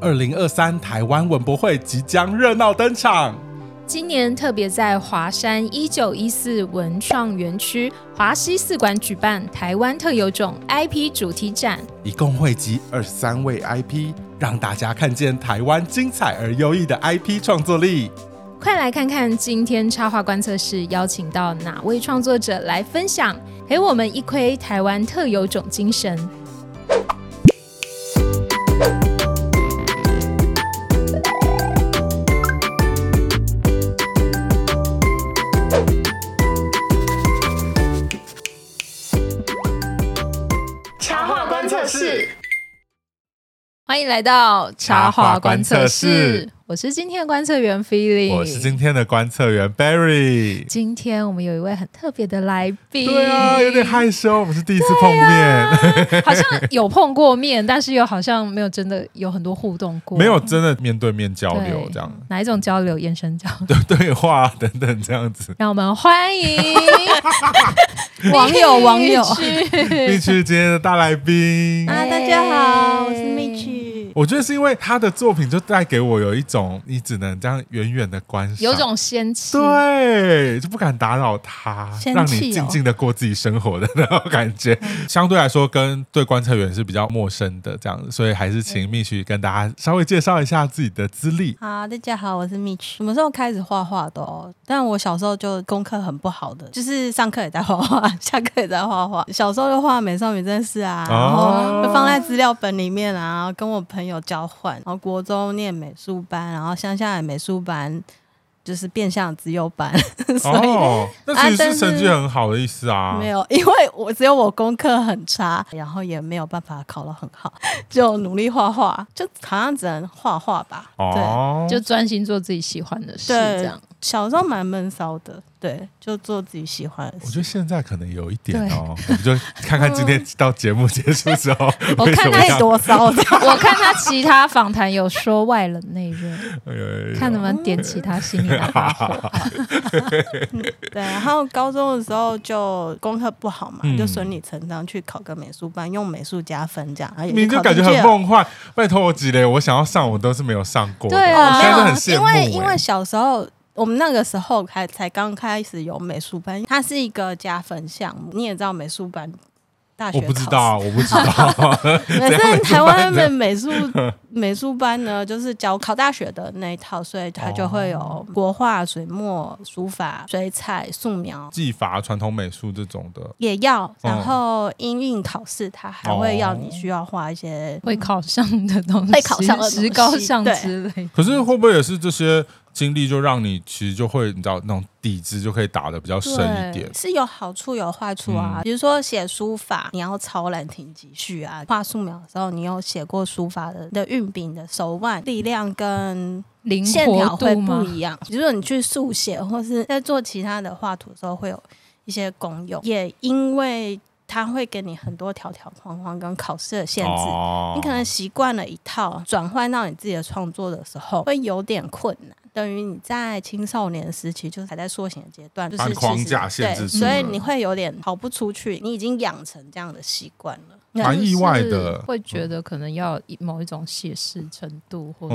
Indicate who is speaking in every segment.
Speaker 1: 二零二三台湾文博会即将热闹登场。
Speaker 2: 今年特别在华山一九一四文创园区华西四馆举办台湾特有种 IP 主题展，
Speaker 1: 一共汇集二十三位 IP，让大家看见台湾精彩而优异的 IP 创作力。
Speaker 2: 快来看看今天插画观测室邀请到哪位创作者来分享，陪我们一窥台湾特有种精神。欢迎来到插画观测室，我是今天的观测员 Feeling，
Speaker 1: 我是今天的观测员 Barry。
Speaker 2: 今天我们有一位很特别的来宾，
Speaker 1: 对啊，有点害羞，我们是第一次碰面，
Speaker 2: 啊、好像有碰过面，但是又好像没有真的有很多互动过，
Speaker 1: 没有真的面对面交流这样。
Speaker 2: 哪一种交流？眼神交流？
Speaker 1: 对对话等等这样子。
Speaker 2: 让我们欢迎 网友网友
Speaker 1: 蜜曲今天的大来宾
Speaker 3: 啊，大家好，我是蜜曲。
Speaker 1: 我觉得是因为他的作品就带给我有一种你只能这样远远的观赏，
Speaker 2: 有种仙气，
Speaker 1: 对，就不敢打扰他，哦、让你静静的过自己生活的那种感觉。相对来说，跟对观测员是比较陌生的这样子，所以还是请蜜曲跟大家稍微介绍一下自己的资历。
Speaker 3: 好，大家好，我是蜜曲。什么时候开始画画的？哦，但我小时候就功课很不好的，就是上课也在画画，下课也在画画。小时候就画《美少女战士》啊，然后就放在资料本里面啊，然后跟我朋友。交换，然后国中念美术班，然后乡下的美术班就是变相资优班，所以、
Speaker 1: 哦、那其实是成绩很好的意思啊。
Speaker 3: 没有，因为我只有我功课很差，然后也没有办法考得很好，就努力画画，就好像只能画画吧。
Speaker 1: 哦，
Speaker 2: 对，就专心做自己喜欢的事，这样。
Speaker 3: 小时候蛮闷骚的，对，就做自己喜欢的事。
Speaker 1: 我觉得现在可能有一点哦，我们就看看今天到节目结束之后，
Speaker 2: 我看他多骚。我看他其他访谈有说外冷内热，看能不能点起他心里的火。
Speaker 3: 对，然后高中的时候就功课不好嘛，就顺理成章去考个美术班，用美术加分这样。
Speaker 1: 你就感觉很梦幻。拜托我几嘞，我想要上，我都是没有上过。
Speaker 3: 对
Speaker 1: 啊。
Speaker 3: 因为因为小时候。我们那个时候还才刚开始有美术班，它是一个加分项目。你也知道美术班，大学
Speaker 1: 我不知道，我不知道。
Speaker 3: 反正台湾的美术美术班呢，就是教考大学的那一套，所以它就会有国画、水墨、书法、水彩、素描、
Speaker 1: 技法、传统美术这种的
Speaker 3: 也要。然后因应考试，它还会要你需要画一些
Speaker 2: 会考上的东西，
Speaker 3: 会考上的
Speaker 2: 石膏像之类。
Speaker 1: 可是会不会也是这些？经历就让你其实就会，你知道那种底子就可以打的比较深一点，
Speaker 3: 是有好处有坏处啊。嗯、比如说写书法，你要超兰亭集序啊；画素描的时候，你有写过书法的的运笔的手腕力量跟线条会不一样。比如说你去速写或是在做其他的画图的时候，会有一些功用。也因为它会给你很多条条框框跟考试的限制，哦、你可能习惯了一套，转换到你自己的创作的时候，会有点困难。等于你在青少年时期就是还在塑形的阶段，就是
Speaker 1: 框架限制，
Speaker 3: 所以你会有点跑不出去。你已经养成这样的习惯了，
Speaker 1: 蛮意外的。
Speaker 2: 会觉得可能要某一种写实程度，或是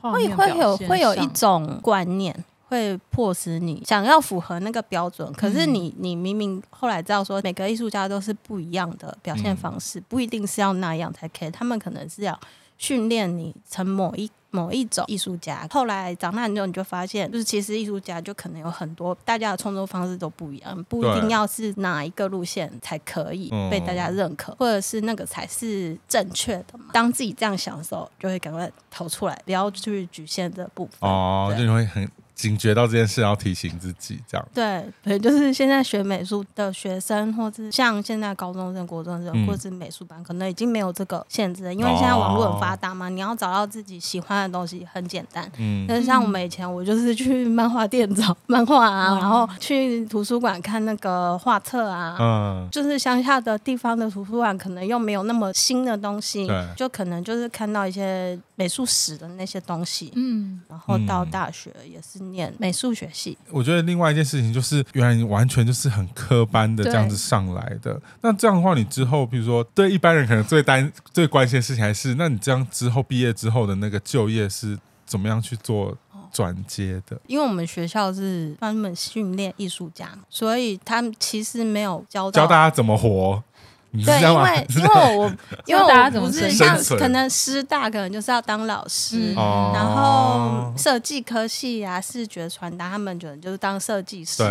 Speaker 3: 会会有会有一种观念会迫使你想要符合那个标准。可是你你明明后来知道说，每个艺术家都是不一样的表现方式，不一定是要那样才可以。他们可能是要训练你成某一。某一种艺术家，后来长大之后，你就发现，就是其实艺术家就可能有很多，大家的创作方式都不一样，不一定要是哪一个路线才可以被大家认可，或者是那个才是正确的嘛。当自己这样想的时候，就会赶快逃出来，不要去局限这部分。
Speaker 1: 哦，就你会很。警觉到这件事，要提醒自己，这样。
Speaker 3: 对对，就是现在学美术的学生，或是像现在高中生、国中生，嗯、或是美术班，可能已经没有这个限制了，因为现在网络很发达嘛，哦、你要找到自己喜欢的东西很简单。嗯，但是像我们以前，我就是去漫画店找漫画啊，嗯、然后去图书馆看那个画册啊，嗯，就是乡下的地方的图书馆，可能又没有那么新的东西，就可能就是看到一些美术史的那些东西，嗯，然后到大学也是。念美术学系。
Speaker 1: 我觉得另外一件事情就是，原来你完全就是很科班的这样子上来的。那这样的话，你之后，比如说，对一般人可能最担、最关心的事情还是，那你这样之后毕业之后的那个就业是怎么样去做转接的？
Speaker 3: 因为我们学校是专门训练艺术家，所以他们其实没有教教
Speaker 1: 大家怎么活。
Speaker 3: 对，因为 因为我 因为大家怎么是像可能师大可能就是要当老师，嗯、然后设计科系啊、视觉传达，他们可能就是当设计师，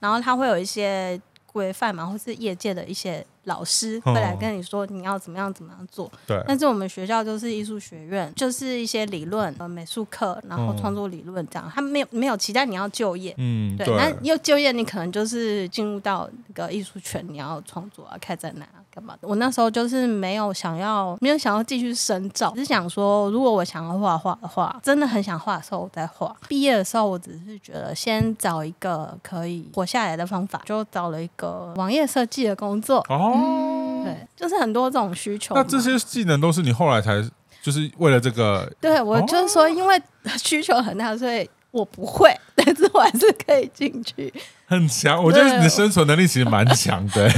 Speaker 3: 然后他会有一些规范嘛，或是业界的一些。老师会来跟你说你要怎么样怎么样做，对。但是我们学校就是艺术学院，就是一些理论呃美术课，然后创作理论这样，他没有没有期待你要就业，嗯，对。那要就业，你可能就是进入到那个艺术圈，你要创作啊、开展哪啊、干嘛的。我那时候就是没有想要，没有想要继续深造，只是想说，如果我想要画画的话，真的很想画的时候我再画。毕业的时候，我只是觉得先找一个可以活下来的方法，就找了一个网页设计的工作。哦。嗯，对，就是很多这种需求。
Speaker 1: 那这些技能都是你后来才，就是为了这个？
Speaker 3: 对，我就是说，因为需求很大，所以我不会，但是我还是可以进去。
Speaker 1: 很强，我觉得你的生存能力其实蛮强的。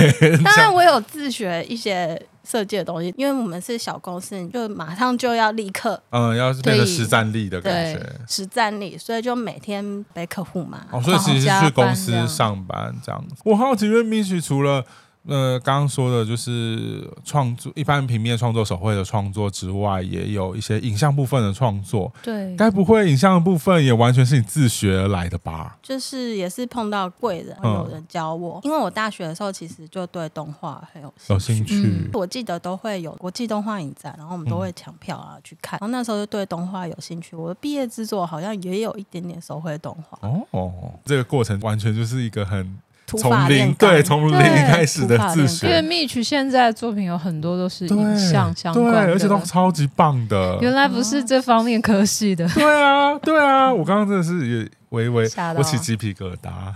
Speaker 3: 当然，我有自学一些设计的东西，因为我们是小公司，你就马上就要立刻，
Speaker 1: 嗯，要是变成实战力的感觉，
Speaker 3: 实战力，所以就每天陪客户嘛。
Speaker 1: 哦，所以其实是去公司上班这样子。我好奇，因为 Mitch 除了呃，刚刚说的就是创作，一般平面创作、手绘的创作之外，也有一些影像部分的创作。
Speaker 3: 对，
Speaker 1: 该不会影像的部分也完全是你自学而来的吧？
Speaker 3: 就是也是碰到贵人，有人教我。嗯、因为我大学的时候其实就对动画很有兴趣，
Speaker 1: 有兴趣、嗯。
Speaker 3: 我记得都会有国际动画影展，然后我们都会抢票啊去看。然后那时候就对动画有兴趣。我的毕业制作好像也有一点点手绘动画。
Speaker 1: 哦，这个过程完全就是一个很。从零对，从零开始的自学。
Speaker 2: 因为 Mitch 现在的作品有很多都是影像相关对，
Speaker 1: 而且都超级棒的。
Speaker 2: 原来不是这方面科系的。
Speaker 1: 对啊，对啊，我刚刚真的是也。微微，我起鸡皮疙瘩，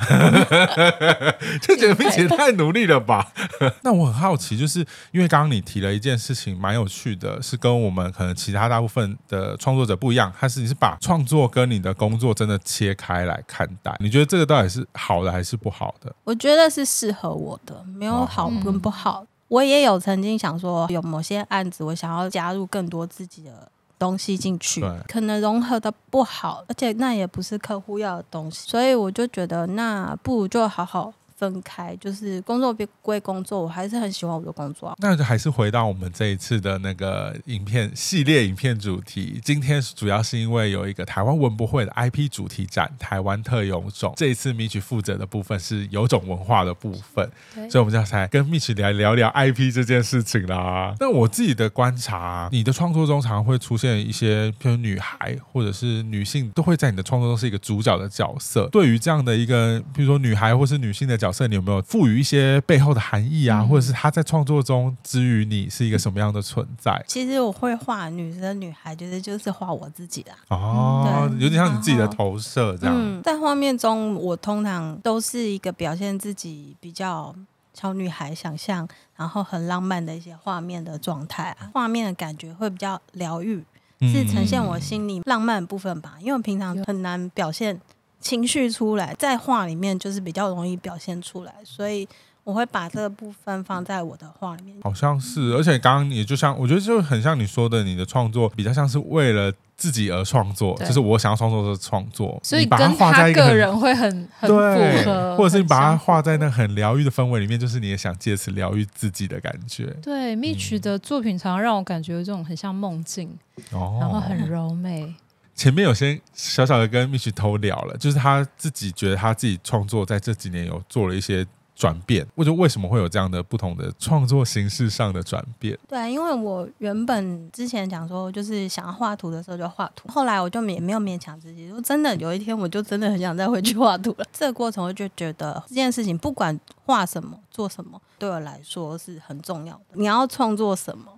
Speaker 1: 就觉得 Mitch 也太努力了吧？那我很好奇，就是因为刚刚你提了一件事情，蛮有趣的，是跟我们可能其他大部分的创作者不一样，还是你是把创作跟你的工作真的切开来看待？你觉得这个到底是好的还是不好的？
Speaker 3: 我觉得是适合我的，没有好跟不好。嗯、我也有曾经想说，有某些案子，我想要加入更多自己的。东西进去，可能融合的不好，而且那也不是客户要的东西，所以我就觉得那不如就好好。分开就是工作归工作，我还是很喜欢我的工作啊。
Speaker 1: 那就还是回到我们这一次的那个影片系列影片主题。今天主要是因为有一个台湾文博会的 IP 主题展《台湾特有种》，这一次 Mitch 负责的部分是有种文化的部分，所以我们就才跟 Mitch 来聊聊 IP 这件事情啦。那我自己的观察，你的创作中常常会出现一些，譬如女孩或者是女性，都会在你的创作中是一个主角的角色。对于这样的一个，比如说女孩或是女性的角色，你有没有赋予一些背后的含义啊？嗯、或者是他在创作中之于你是一个什么样的存在？
Speaker 3: 其实我会画女生、女孩，就是就是画我自己的
Speaker 1: 哦，对有点像你自己的投射这样。嗯、
Speaker 3: 在画面中，我通常都是一个表现自己比较小女孩想象，然后很浪漫的一些画面的状态啊，画面的感觉会比较疗愈，是呈现我心里浪漫的部分吧。因为我平常很难表现。情绪出来，在画里面就是比较容易表现出来，所以我会把这个部分放在我的画里面。
Speaker 1: 好像是，而且刚刚也就像，我觉得就很像你说的，你的创作比较像是为了自己而创作，就是我想要创作的创作，
Speaker 2: 所以把它画在一个人会很很符合，
Speaker 1: 或者是你把它画在那很疗愈的氛围里面，就是你也想借此疗愈自己的感觉。
Speaker 2: 对，Mitch 的作品常常让我感觉有这种很像梦境，哦、然后很柔美。
Speaker 1: 前面有些小小的跟米奇偷聊了，就是他自己觉得他自己创作在这几年有做了一些转变。我觉得为什么会有这样的不同的创作形式上的转变？
Speaker 3: 对，因为我原本之前讲说，就是想要画图的时候就画图，后来我就也没有勉强自己，就真的有一天我就真的很想再回去画图了。这个过程我就觉得这件事情不管画什么做什么，对我来说是很重要的。你要创作什么？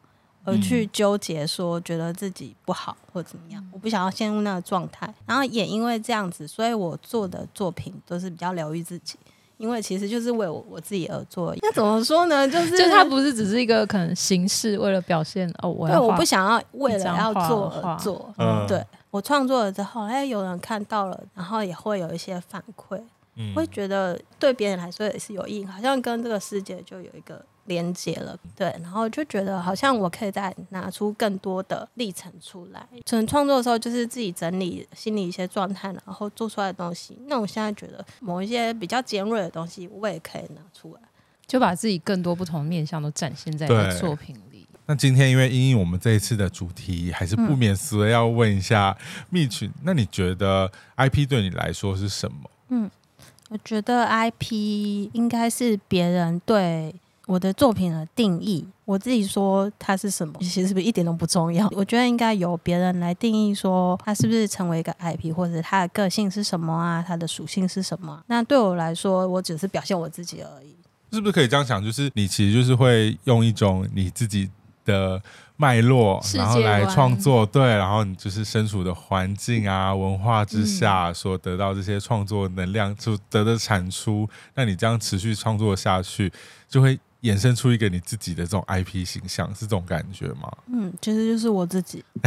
Speaker 3: 而去纠结说觉得自己不好或怎么样，我不想要陷入那个状态。然后也因为这样子，所以我做的作品都是比较疗愈自己，因为其实就是为我我自己而做。那怎么说呢？就是
Speaker 2: 就是它不是只是一个可能形式，为了表现哦，我
Speaker 3: 对，我不想要为了要做而做。嗯，对我创作了之后，哎，有人看到了，然后也会有一些反馈，嗯，会觉得对别人来说也是有意义，好像跟这个世界就有一个。连接了，对，然后就觉得好像我可以再拿出更多的历程出来。可能创作的时候，就是自己整理心里一些状态，然后做出来的东西。那我现在觉得某一些比较尖锐的东西，我也可以拿出来，
Speaker 2: 就把自己更多不同的面向都展现在作品里。
Speaker 1: 那今天因为因应我们这一次的主题，还是不免俗的要问一下 Mitch，那你觉得 IP 对你来说是什么？
Speaker 3: 嗯，我觉得 IP 应该是别人对。我的作品的定义，我自己说它是什么，其实是不是一点都不重要？我觉得应该由别人来定义，说它是不是成为一个 IP，或者它的个性是什么啊？它的属性是什么？那对我来说，我只是表现我自己而已。
Speaker 1: 是不是可以这样想？就是你其实就是会用一种你自己的脉络，然后来创作，对，然后你就是身处的环境啊、文化之下所得到这些创作能量，就得的产出。那你这样持续创作下去，就会。衍生出一个你自己的这种 IP 形象，是这种感觉吗？
Speaker 3: 嗯，其实就是我自己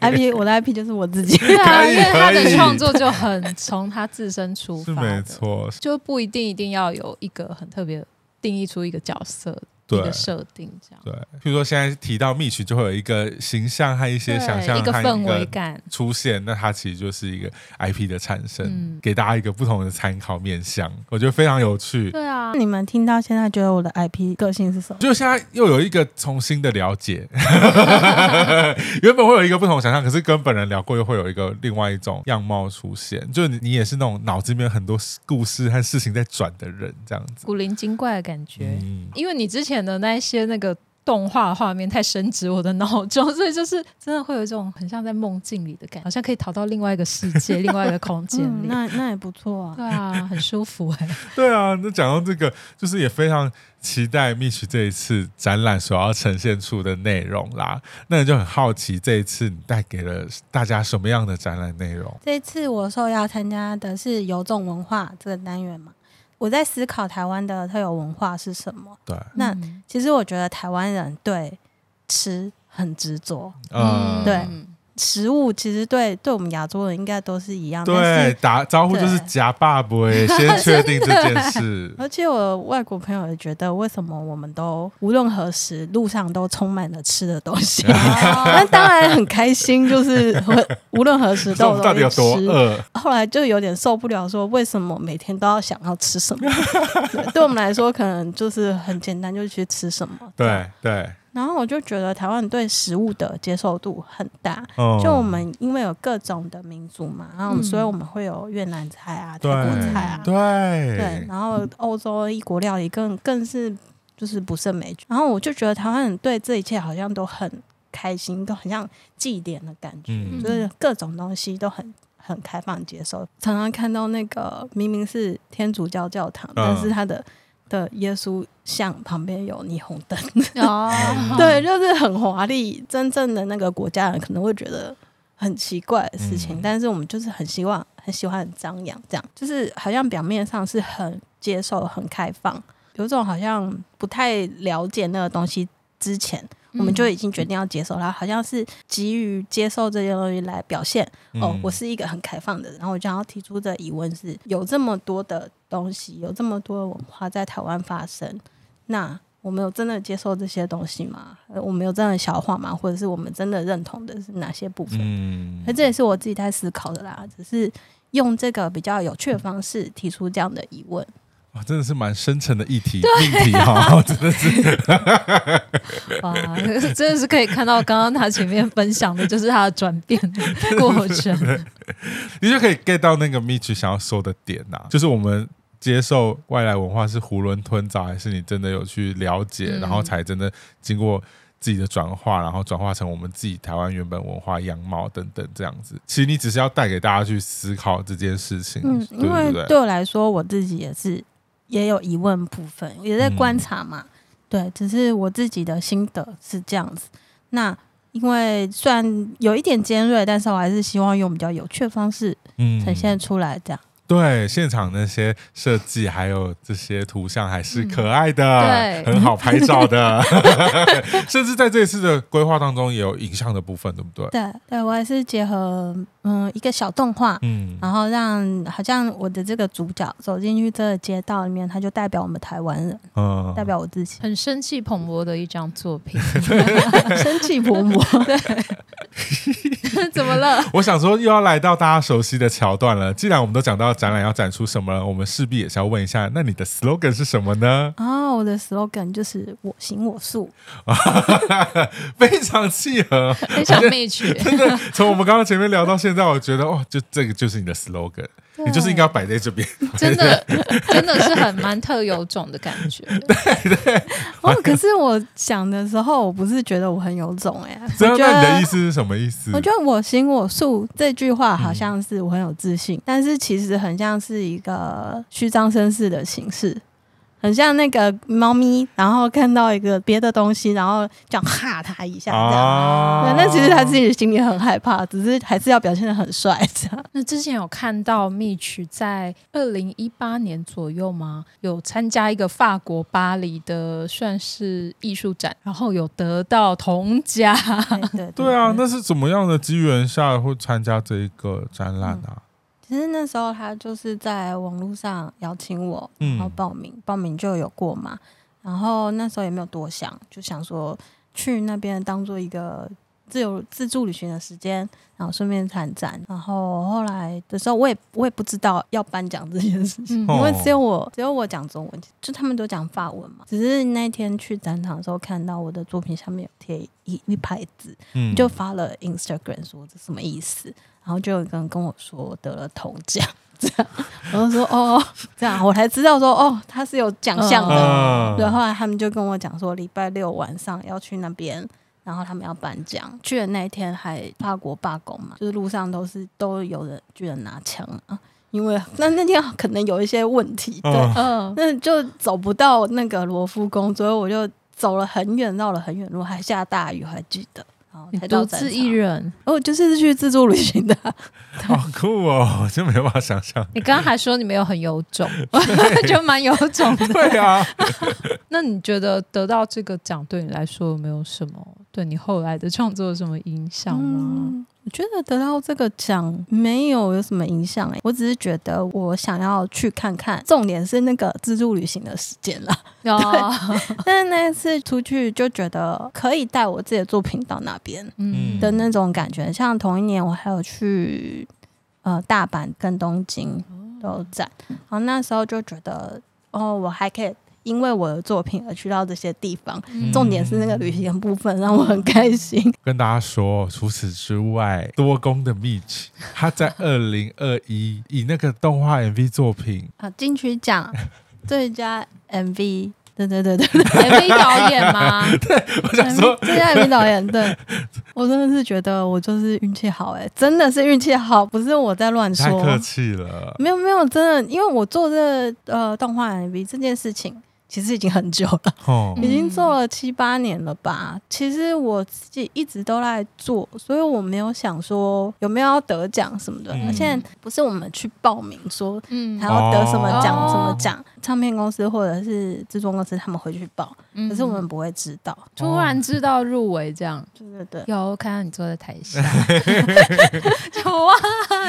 Speaker 3: IP，我的 IP 就是我自己。
Speaker 2: 对啊，因为他的创作就很从他自身出发，
Speaker 1: 是没错，
Speaker 2: 就不一定一定要有一个很特别定义出一个角色。一个设定这样，
Speaker 1: 对，譬如说现在提到 Mitch，就会有一个形象和一些想象，
Speaker 2: 一个氛围感
Speaker 1: 出现，那它其实就是一个 IP 的产生，嗯，给大家一个不同的参考面向，我觉得非常有趣。
Speaker 2: 对啊，
Speaker 3: 你们听到现在觉得我的 IP 个性是什么？
Speaker 1: 就现在又有一个重新的了解，原本会有一个不同想象，可是跟本人聊过，又会有一个另外一种样貌出现。就你也是那种脑子里面很多故事和事情在转的人，这样子
Speaker 2: 古灵精怪的感觉。嗯，因为你之前。的那一些那个动画画面太深植我的脑中，所以就是真的会有一种很像在梦境里的感觉，好像可以逃到另外一个世界、另外一个空间里。
Speaker 3: 嗯、那那也不错啊，
Speaker 2: 对啊，很舒服哎、欸。
Speaker 1: 对啊，那讲到这个，就是也非常期待 Mitch 这一次展览所要呈现出的内容啦。那你就很好奇，这一次你带给了大家什么样的展览内容？
Speaker 3: 这一次我受邀参加的是有众文化这个单元嘛。我在思考台湾的特有文化是什么？
Speaker 1: 对，
Speaker 3: 那其实我觉得台湾人对吃很执着，嗯，对。食物其实对对我们亚洲人应该都是一样，
Speaker 1: 对，打招呼就是夹爸不会，先确定这件事。
Speaker 3: 而且我外国朋友也觉得，为什么我们都无论何时路上都充满了吃的东西？那当然很开心，就是无论何时都。到底有多饿？后来就有点受不了，说为什么每天都要想要吃什么？对，对我们来说，可能就是很简单，就是去吃什么。
Speaker 1: 对对。
Speaker 3: 然后我就觉得台湾对食物的接受度很大，哦、就我们因为有各种的民族嘛，然后所以我们会有越南菜啊、泰国菜啊，
Speaker 1: 对
Speaker 3: 对，然后欧洲异国料理更更是就是不胜枚举。然后我就觉得台湾人对这一切好像都很开心，都很像祭典的感觉，嗯、就是各种东西都很很开放接受。常常看到那个明明是天主教教堂，但是它的。的耶稣像旁边有霓虹灯哦，对，就是很华丽。真正的那个国家人可能会觉得很奇怪的事情，嗯、但是我们就是很希望、很喜欢很张扬，这样就是好像表面上是很接受、很开放，有种好像不太了解那个东西之前。我们就已经决定要接受它，好像是急于接受这些东西来表现。哦，我是一个很开放的人。然后我就要提出的疑问是：有这么多的东西，有这么多的文化在台湾发生，那我们有真的接受这些东西吗？我们有真的消化吗？或者是我们真的认同的是哪些部分？嗯，那这也是我自己在思考的啦。只是用这个比较有趣的方式提出这样的疑问。
Speaker 1: 哇，真的是蛮深沉的议题命题哈，真的是
Speaker 2: 哇，真的是可以看到刚刚他前面分享的就是他的转变 过程，
Speaker 1: 你就可以 get 到那个 Mitch 想要说的点呐、啊，就是我们接受外来文化是囫囵吞枣，还是你真的有去了解，嗯、然后才真的经过自己的转化，然后转化成我们自己台湾原本文化样貌等等这样子。其实你只是要带给大家去思考这件事情，嗯？
Speaker 3: 因为对我来说，我自己也是。也有疑问部分，也在观察嘛。嗯、对，只是我自己的心得是这样子。那因为虽然有一点尖锐，但是我还是希望用比较有趣的方式呈现出来，这样。
Speaker 1: 嗯、对，现场那些设计还有这些图像还是可爱的，
Speaker 2: 嗯、
Speaker 1: 很好拍照的，甚至在这一次的规划当中也有影像的部分，对不对？
Speaker 3: 对，对我还是结合嗯一个小动画，嗯，然后让好像我的这个主角走进去这个街道里面，他就代表我们台湾人，嗯，代表我自己，
Speaker 2: 很生气蓬勃的一张作品，
Speaker 3: 生气蓬勃，对，
Speaker 2: 怎么了？
Speaker 1: 我想说又要来到大家熟悉的桥段了，既然我们都讲到。展览要展出什么？我们势必也是要问一下，那你的 slogan 是什么呢？
Speaker 3: 啊、哦，我的 slogan 就是“我行我素”，
Speaker 1: 非常契合，
Speaker 2: 非常 match。
Speaker 1: 真的，从我们刚刚前面聊到现在，我觉得哦，就这个就是你的 slogan。你就是应该摆在这边，
Speaker 2: 真的真的是很蛮特有种的感觉。
Speaker 1: 对对。
Speaker 3: 哦，可是我想的时候，我不是觉得我很有种哎、欸。
Speaker 1: 真的？那你的意思是什么意思？
Speaker 3: 我觉得“我行我素”这句话好像是我很有自信，嗯、但是其实很像是一个虚张声势的形式。很像那个猫咪，然后看到一个别的东西，然后这样吓它一下，这样。啊、那其实他自己心里很害怕，只是还是要表现的很帅，这样。
Speaker 2: 那之前有看到 Mitch 在二零一八年左右吗？有参加一个法国巴黎的算是艺术展，然后有得到铜奖。
Speaker 3: 对，对，对，
Speaker 1: 对啊，那是怎么样的机缘下会参加这一个展览啊？嗯
Speaker 3: 其实那时候他就是在网络上邀请我，然后报名，嗯、报名就有过嘛。然后那时候也没有多想，就想说去那边当做一个自由自助旅行的时间，然后顺便参展。然后后来的时候，我也我也不知道要颁奖这件事情，嗯、因为只有我只有我讲中文，就他们都讲法文嘛。只是那天去展场的时候，看到我的作品下面有贴一一排字，嗯、就发了 Instagram 说这什么意思。然后就有一个人跟我说我得了铜奖，这样，我就说哦，这样我才知道说哦，他是有奖项的。嗯、对，后来他们就跟我讲说，礼拜六晚上要去那边，然后他们要颁奖。去的那一天还法国罢工嘛，就是路上都是都有人居然拿枪啊，因为那那天可能有一些问题，对，嗯，那就走不到那个罗浮宫，所以我就走了很远，绕了很远路，还下大雨，还记得。
Speaker 2: 你独自一人
Speaker 3: 哦，就是去自助旅行的，
Speaker 1: 好酷哦！真没办法想象。
Speaker 2: 你刚刚还说你没有很有种，就蛮有种的。
Speaker 1: 对啊，
Speaker 2: 那你觉得得到这个奖对你来说有没有什么对你后来的创作有什么影响吗？
Speaker 3: 嗯我觉得得到这个奖没有有什么影响哎，我只是觉得我想要去看看，重点是那个自助旅行的时间了。哦、对，但是那一次出去就觉得可以带我自己的作品到那边，嗯的那种感觉。像同一年我还有去呃大阪跟东京都有展，然后那时候就觉得哦，我还可以。因为我的作品而去到这些地方，嗯、重点是那个旅行的部分让我很开心。
Speaker 1: 跟大家说，除此之外，多功的 Mitch，他在二零二一以那个动画 MV 作品
Speaker 3: 啊金曲奖 最佳 MV，对对对对，
Speaker 2: MV 导演吗？
Speaker 1: 对，我想说
Speaker 3: 最佳 MV 导演，对我真的是觉得我就是运气好哎，真的是运气好，不是我在乱说，
Speaker 1: 太客气了。
Speaker 3: 没有没有，真的，因为我做这個、呃动画 MV 这件事情。其实已经很久了，哦、已经做了七八年了吧。嗯、其实我自己一直都在做，所以我没有想说有没有要得奖什么的。嗯、现在不是我们去报名说，嗯，还要得什么奖什么奖，哦、唱片公司或者是制作公司他们会去报，嗯、可是我们不会知道。
Speaker 2: 突然知道入围这样，
Speaker 3: 对对对，
Speaker 2: 有看到你坐在台下，就哇，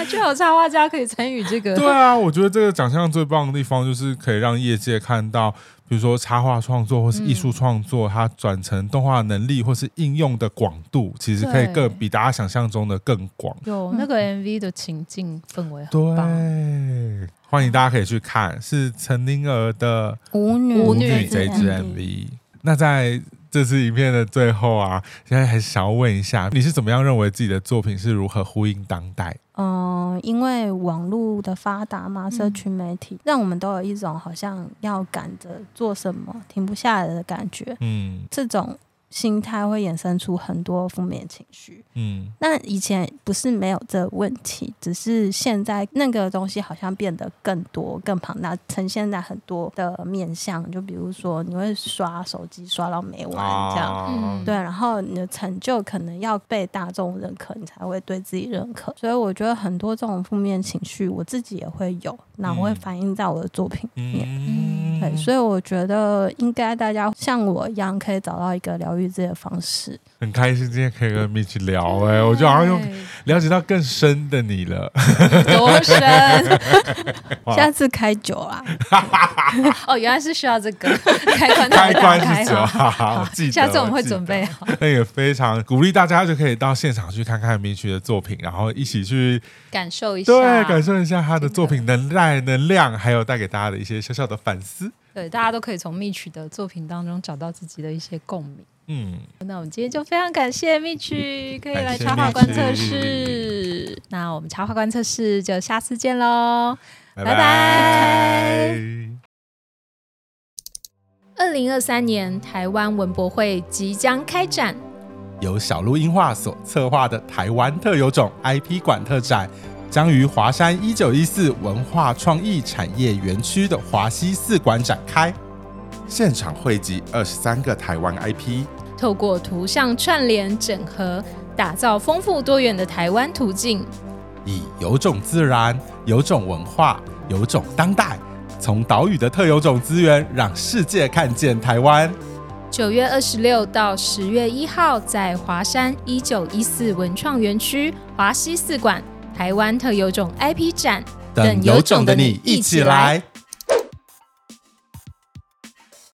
Speaker 2: 就有插画家可以参与这个。
Speaker 1: 对啊，我觉得这个奖项最棒的地方就是可以让业界看到。比如说插画创作或是艺术创作，嗯、它转成动画能力或是应用的广度，其实可以更比大家想象中的更广。
Speaker 2: 有那个 MV 的情境氛围很棒，
Speaker 1: 对，欢迎大家可以去看，是陈宁儿的
Speaker 3: 舞女
Speaker 1: 舞女这支 MV。那在这次影片的最后啊，现在还是想要问一下，你是怎么样认为自己的作品是如何呼应当代？
Speaker 3: 嗯，因为网络的发达嘛，社群媒体、嗯、让我们都有一种好像要赶着做什么停不下来的感觉。嗯，这种心态会衍生出很多负面情绪。嗯，那以前不是没有这个问题，只是现在那个东西好像变得更多、更庞大，呈现在很多的面向。就比如说，你会刷手机刷到没完这样，啊、对，然后你的成就可能要被大众认可，你才会对自己认可。所以我觉得很多这种负面情绪，我自己也会有，那我会反映在我的作品里面。嗯，对，所以我觉得应该大家像我一样，可以找到一个疗愈自己的方式。
Speaker 1: 很开心今天可以跟 Mitch 聊，哎，我就好像用了解到更深的你了，
Speaker 2: 多深？
Speaker 3: 下次开酒啦。
Speaker 2: 哦，原来是需要这个开关，
Speaker 1: 开关是酒，好好记得。
Speaker 2: 下次我们会准备好。
Speaker 1: 那也非常鼓励大家，就可以到现场去看看 Mitch 的作品，然后一起去
Speaker 2: 感受一下，
Speaker 1: 对，感受一下他的作品能带能量，还有带给大家的一些小小的反思。
Speaker 2: 对，大家都可以从 Mitch 的作品当中找到自己的一些共鸣。嗯，那我们今天就非常感谢 Mitch 可以来插画观测室。那我们插画观测室就下次见喽，拜拜。二零二三年台湾文博会即将开展，
Speaker 1: 由小鹿映画所策划的台湾特有种 IP 馆特展，将于华山一九一四文化创意产业园区的华西四馆展开。现场汇集二十三个台湾 IP，
Speaker 2: 透过图像串联整合，打造丰富多元的台湾途径。
Speaker 1: 以有种自然、有种文化、有种当代，从岛屿的特有种资源，让世界看见台湾。
Speaker 2: 九月二十六到十月一号，在华山一九一四文创园区华西四馆台湾特有种 IP 展，
Speaker 1: 等有种的你一起来。